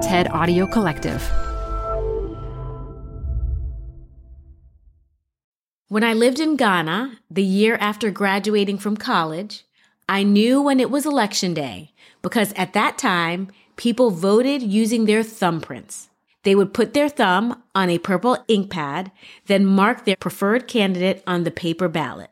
TED Audio Collective. When I lived in Ghana, the year after graduating from college, I knew when it was election day because at that time, people voted using their thumbprints. They would put their thumb on a purple ink pad, then mark their preferred candidate on the paper ballot.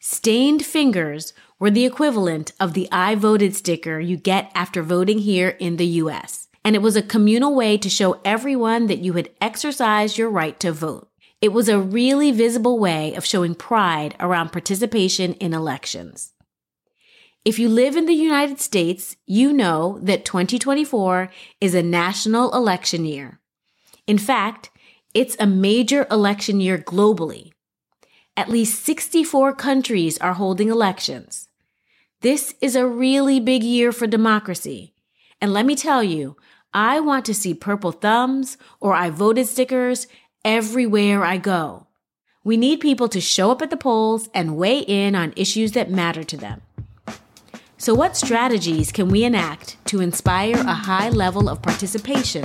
Stained fingers were the equivalent of the I voted sticker you get after voting here in the US. And it was a communal way to show everyone that you had exercised your right to vote. It was a really visible way of showing pride around participation in elections. If you live in the United States, you know that 2024 is a national election year. In fact, it's a major election year globally. At least 64 countries are holding elections. This is a really big year for democracy. And let me tell you, I want to see purple thumbs or I voted stickers everywhere I go. We need people to show up at the polls and weigh in on issues that matter to them. So, what strategies can we enact to inspire a high level of participation?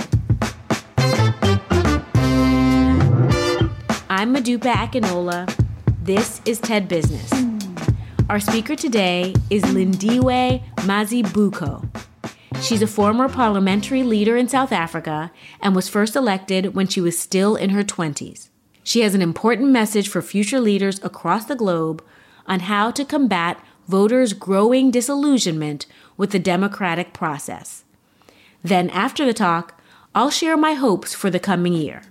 I'm Modupe Akinola. This is TED Business. Our speaker today is Lindiwe Mazibuko. She's a former parliamentary leader in South Africa and was first elected when she was still in her 20s. She has an important message for future leaders across the globe on how to combat voters' growing disillusionment with the democratic process. Then, after the talk, I'll share my hopes for the coming year.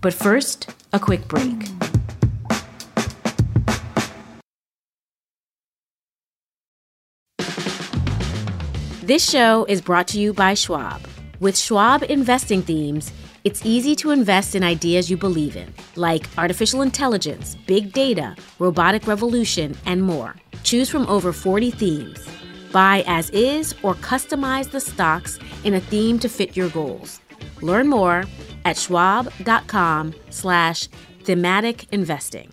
But first, a quick break. This show is brought to you by Schwab. With Schwab investing themes, it's easy to invest in ideas you believe in, like artificial intelligence, big data, robotic revolution, and more. Choose from over 40 themes. Buy as is or customize the stocks in a theme to fit your goals. Learn more at schwab.com slash thematic investing.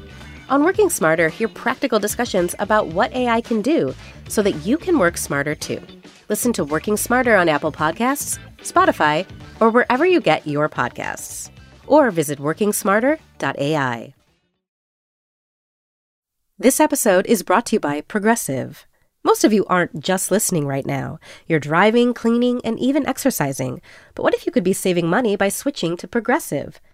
On Working Smarter, hear practical discussions about what AI can do so that you can work smarter too. Listen to Working Smarter on Apple Podcasts, Spotify, or wherever you get your podcasts. Or visit workingsmarter.ai. This episode is brought to you by Progressive. Most of you aren't just listening right now. You're driving, cleaning, and even exercising. But what if you could be saving money by switching to Progressive?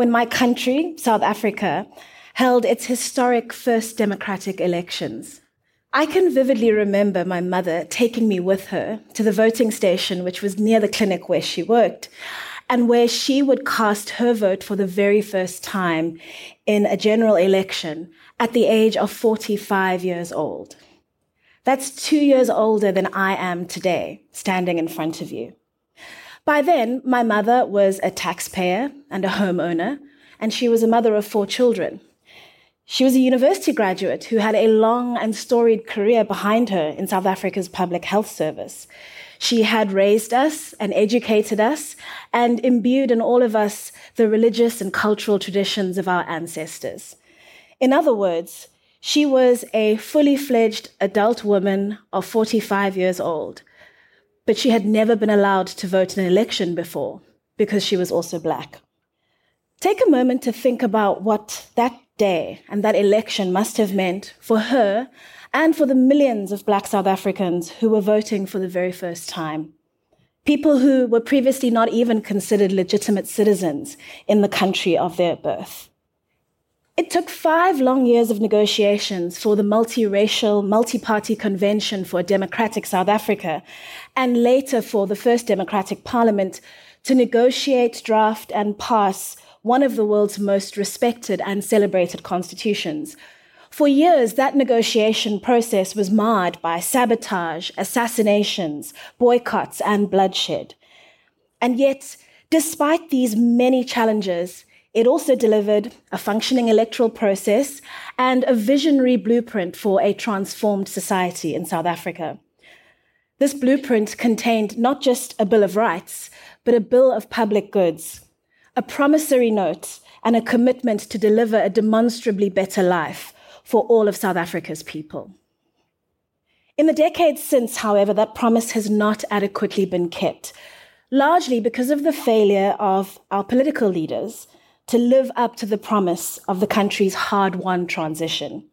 when my country, South Africa, held its historic first democratic elections. I can vividly remember my mother taking me with her to the voting station, which was near the clinic where she worked, and where she would cast her vote for the very first time in a general election at the age of 45 years old. That's two years older than I am today, standing in front of you. By then, my mother was a taxpayer and a homeowner, and she was a mother of four children. She was a university graduate who had a long and storied career behind her in South Africa's public health service. She had raised us and educated us and imbued in all of us the religious and cultural traditions of our ancestors. In other words, she was a fully fledged adult woman of 45 years old, but she had never been allowed to vote in an election before because she was also black. Take a moment to think about what that day and that election must have meant for her and for the millions of black South Africans who were voting for the very first time. People who were previously not even considered legitimate citizens in the country of their birth. It took five long years of negotiations for the multiracial, multi party convention for a democratic South Africa, and later for the first democratic parliament to negotiate, draft, and pass one of the world's most respected and celebrated constitutions, for years, that negotiation process was marred by sabotage, assassinations, boycotts, and bloodshed. And yet, despite these many challenges, it also delivered a functioning electoral process and a visionary blueprint for a transformed society in South Africa. This blueprint contained not just a Bill of Rights, but a Bill of Public Goods, a promissory note, and a commitment to deliver a demonstrably better life for all of South Africa's people. In the decades since, however, that promise has not adequately been kept, largely because of the failure of our political leaders to live up to the promise of the country's hard won transition.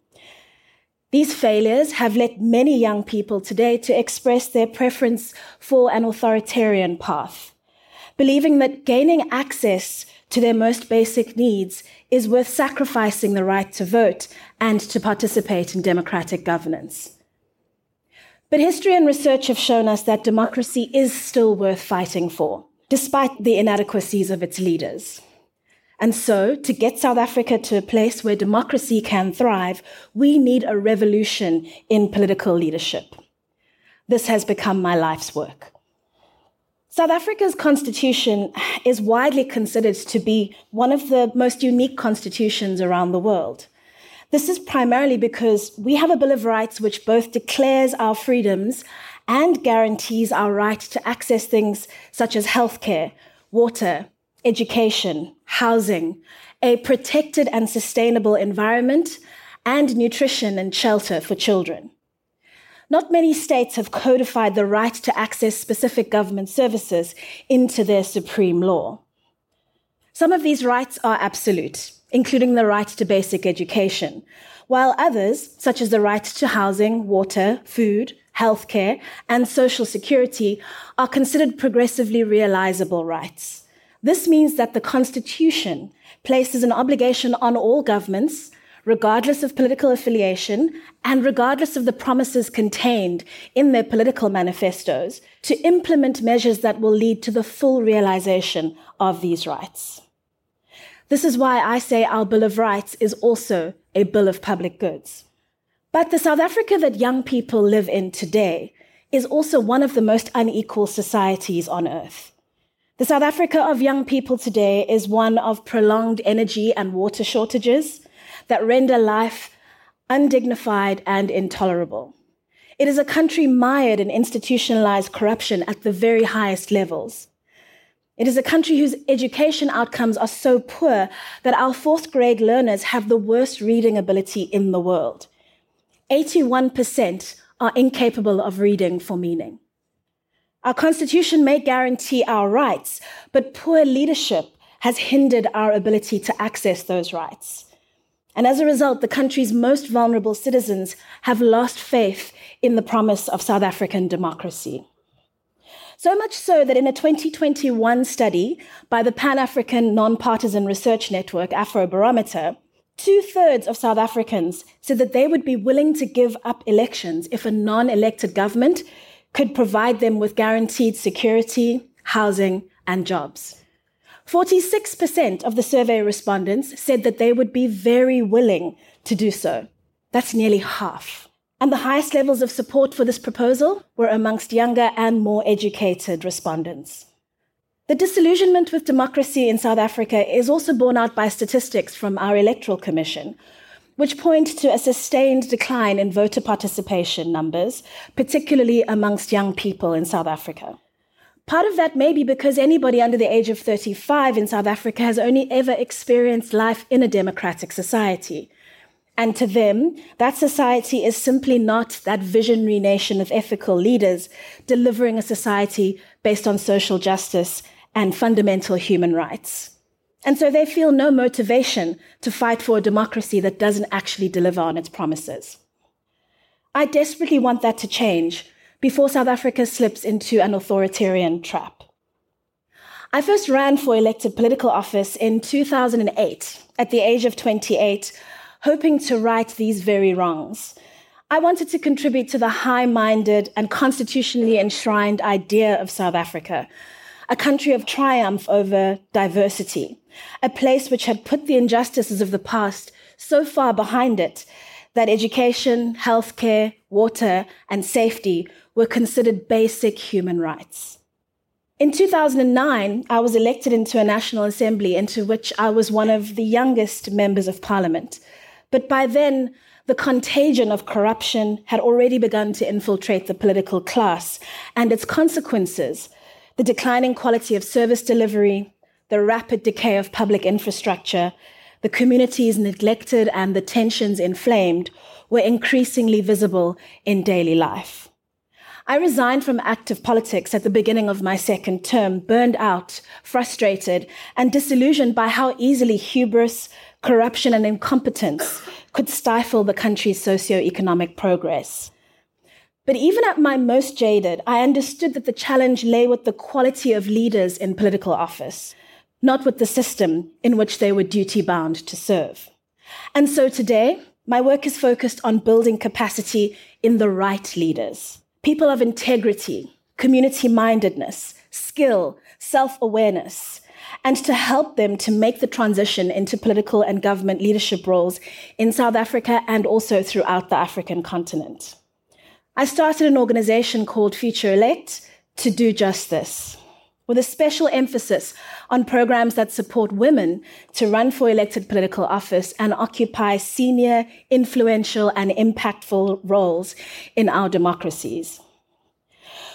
These failures have led many young people today to express their preference for an authoritarian path, believing that gaining access to their most basic needs is worth sacrificing the right to vote and to participate in democratic governance. But history and research have shown us that democracy is still worth fighting for, despite the inadequacies of its leaders. And so, to get South Africa to a place where democracy can thrive, we need a revolution in political leadership. This has become my life's work. South Africa's constitution is widely considered to be one of the most unique constitutions around the world. This is primarily because we have a Bill of Rights which both declares our freedoms and guarantees our right to access things such as healthcare, water, education, housing, a protected and sustainable environment, and nutrition and shelter for children. Not many states have codified the right to access specific government services into their supreme law. Some of these rights are absolute, including the right to basic education, while others, such as the right to housing, water, food, healthcare, and social security, are considered progressively realizable rights. This means that the Constitution places an obligation on all governments regardless of political affiliation and regardless of the promises contained in their political manifestos, to implement measures that will lead to the full realization of these rights. This is why I say our Bill of Rights is also a Bill of Public Goods. But the South Africa that young people live in today is also one of the most unequal societies on earth. The South Africa of young people today is one of prolonged energy and water shortages, that render life undignified and intolerable. It is a country mired in institutionalized corruption at the very highest levels. It is a country whose education outcomes are so poor that our fourth grade learners have the worst reading ability in the world. 81% are incapable of reading for meaning. Our constitution may guarantee our rights, but poor leadership has hindered our ability to access those rights. And as a result, the country's most vulnerable citizens have lost faith in the promise of South African democracy. So much so that in a 2021 study by the Pan African Nonpartisan Research Network, Afrobarometer, two thirds of South Africans said that they would be willing to give up elections if a non elected government could provide them with guaranteed security, housing, and jobs. 46% of the survey respondents said that they would be very willing to do so. That's nearly half. And the highest levels of support for this proposal were amongst younger and more educated respondents. The disillusionment with democracy in South Africa is also borne out by statistics from our Electoral Commission, which point to a sustained decline in voter participation numbers, particularly amongst young people in South Africa. Part of that may be because anybody under the age of 35 in South Africa has only ever experienced life in a democratic society. And to them, that society is simply not that visionary nation of ethical leaders delivering a society based on social justice and fundamental human rights. And so they feel no motivation to fight for a democracy that doesn't actually deliver on its promises. I desperately want that to change before South Africa slips into an authoritarian trap. I first ran for elected political office in 2008 at the age of 28, hoping to right these very wrongs. I wanted to contribute to the high minded and constitutionally enshrined idea of South Africa, a country of triumph over diversity, a place which had put the injustices of the past so far behind it that education, healthcare, water, and safety were considered basic human rights. In 2009, I was elected into a National Assembly into which I was one of the youngest members of parliament. But by then, the contagion of corruption had already begun to infiltrate the political class, and its consequences the declining quality of service delivery, the rapid decay of public infrastructure, the communities neglected, and the tensions inflamed were increasingly visible in daily life. I resigned from active politics at the beginning of my second term, burned out, frustrated, and disillusioned by how easily hubris, corruption, and incompetence could stifle the country's socio-economic progress. But even at my most jaded, I understood that the challenge lay with the quality of leaders in political office, not with the system in which they were duty bound to serve. And so today, my work is focused on building capacity in the right leaders, people of integrity, community mindedness, skill, self awareness, and to help them to make the transition into political and government leadership roles in South Africa and also throughout the African continent. I started an organization called Future Elect to do just this, with a special emphasis on programs that support women to run for elected political office and occupy senior, influential, and impactful roles in our democracies.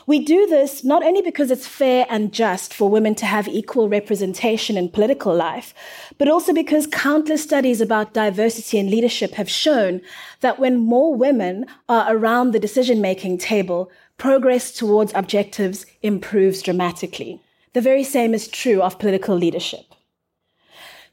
We do this not only because it's fair and just for women to have equal representation in political life, but also because countless studies about diversity and leadership have shown that when more women are around the decision making table, progress towards objectives improves dramatically. The very same is true of political leadership.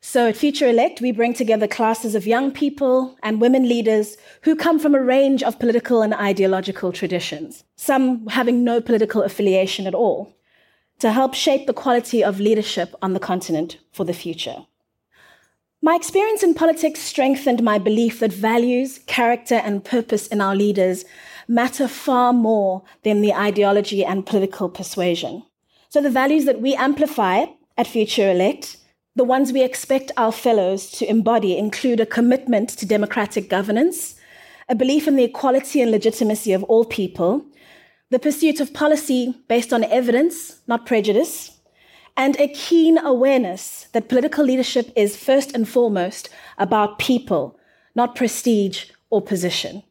So at Future Elect, we bring together classes of young people and women leaders who come from a range of political and ideological traditions, some having no political affiliation at all, to help shape the quality of leadership on the continent for the future. My experience in politics strengthened my belief that values, character, and purpose in our leaders matter far more than the ideology and political persuasion. So the values that we amplify at Future Elect the ones we expect our fellows to embody include a commitment to democratic governance, a belief in the equality and legitimacy of all people, the pursuit of policy based on evidence, not prejudice, and a keen awareness that political leadership is first and foremost about people, not prestige or position.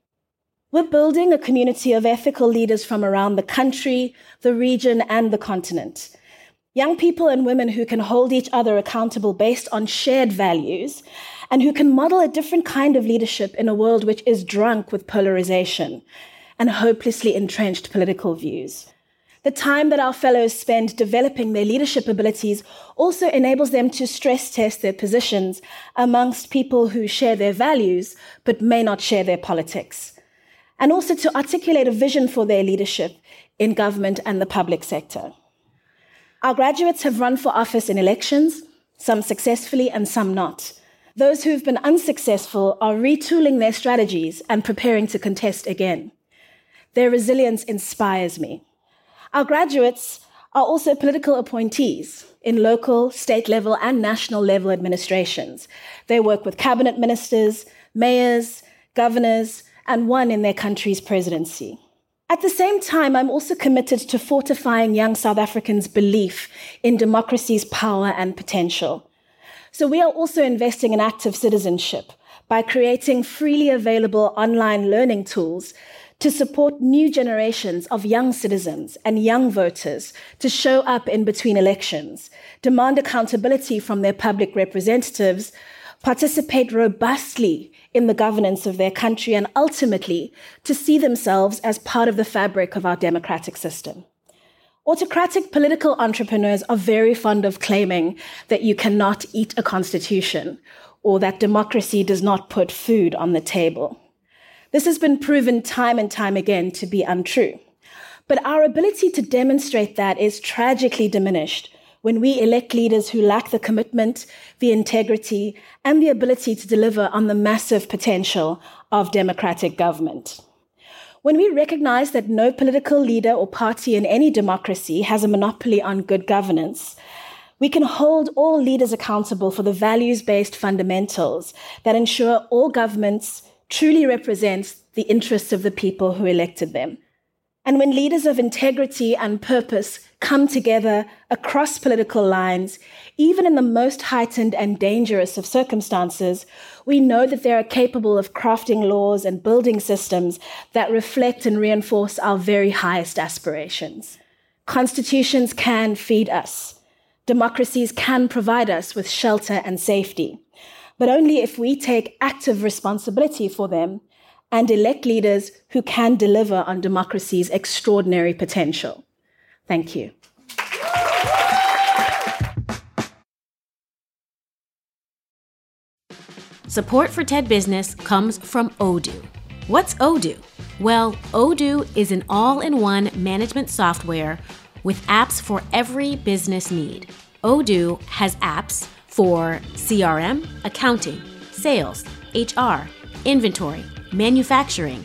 We're building a community of ethical leaders from around the country, the region, and the continent Young people and women who can hold each other accountable based on shared values and who can model a different kind of leadership in a world which is drunk with polarization and hopelessly entrenched political views. The time that our fellows spend developing their leadership abilities also enables them to stress test their positions amongst people who share their values but may not share their politics. And also to articulate a vision for their leadership in government and the public sector. Our graduates have run for office in elections, some successfully and some not. Those who've been unsuccessful are retooling their strategies and preparing to contest again. Their resilience inspires me. Our graduates are also political appointees in local, state level, and national level administrations. They work with cabinet ministers, mayors, governors, and one in their country's presidency. At the same time, I'm also committed to fortifying young South Africans' belief in democracy's power and potential. So we are also investing in active citizenship by creating freely available online learning tools to support new generations of young citizens and young voters to show up in between elections, demand accountability from their public representatives, participate robustly in the governance of their country, and ultimately to see themselves as part of the fabric of our democratic system. Autocratic political entrepreneurs are very fond of claiming that you cannot eat a constitution or that democracy does not put food on the table. This has been proven time and time again to be untrue. But our ability to demonstrate that is tragically diminished when we elect leaders who lack the commitment, the integrity, and the ability to deliver on the massive potential of democratic government. When we recognize that no political leader or party in any democracy has a monopoly on good governance, we can hold all leaders accountable for the values based fundamentals that ensure all governments truly represent the interests of the people who elected them. And when leaders of integrity and purpose come together across political lines, even in the most heightened and dangerous of circumstances, we know that they are capable of crafting laws and building systems that reflect and reinforce our very highest aspirations. Constitutions can feed us. Democracies can provide us with shelter and safety, but only if we take active responsibility for them and elect leaders who can deliver on democracy's extraordinary potential. Thank you. Support for TED Business comes from Odoo. What's Odoo? Well, Odoo is an all in one management software with apps for every business need. Odoo has apps for CRM, accounting, sales, HR, inventory manufacturing,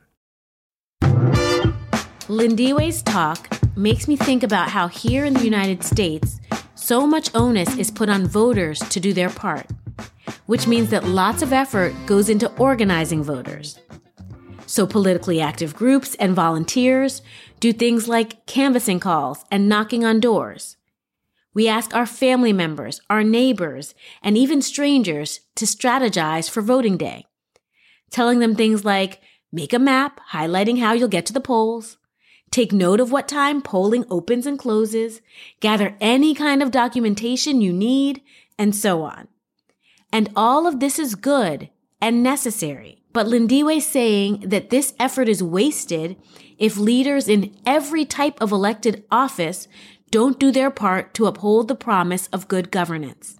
Lindiwe's talk makes me think about how here in the United States, so much onus is put on voters to do their part, which means that lots of effort goes into organizing voters. So, politically active groups and volunteers do things like canvassing calls and knocking on doors. We ask our family members, our neighbors, and even strangers to strategize for voting day, telling them things like make a map highlighting how you'll get to the polls, Take note of what time polling opens and closes, gather any kind of documentation you need, and so on. And all of this is good and necessary. But Lindiwe is saying that this effort is wasted if leaders in every type of elected office don't do their part to uphold the promise of good governance.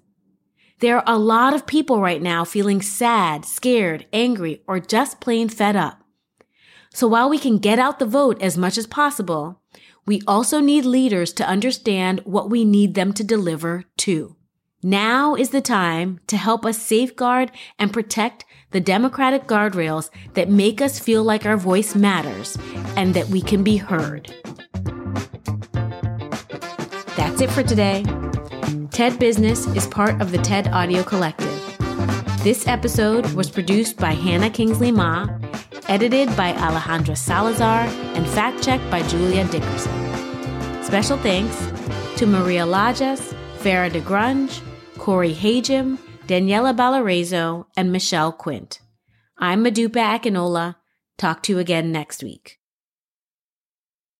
There are a lot of people right now feeling sad, scared, angry, or just plain fed up. So while we can get out the vote as much as possible, we also need leaders to understand what we need them to deliver too. Now is the time to help us safeguard and protect the democratic guardrails that make us feel like our voice matters and that we can be heard. That's it for today. TED Business is part of the TED Audio Collective. This episode was produced by Hannah Kingsley Ma edited by Alejandra Salazar, and fact checked by Julia Dickerson. Special thanks to Maria Lajas, Farah DeGrange, Corey Hajim, Daniela Balarezo, and Michelle Quint. I'm Modupe Akinola. Talk to you again next week.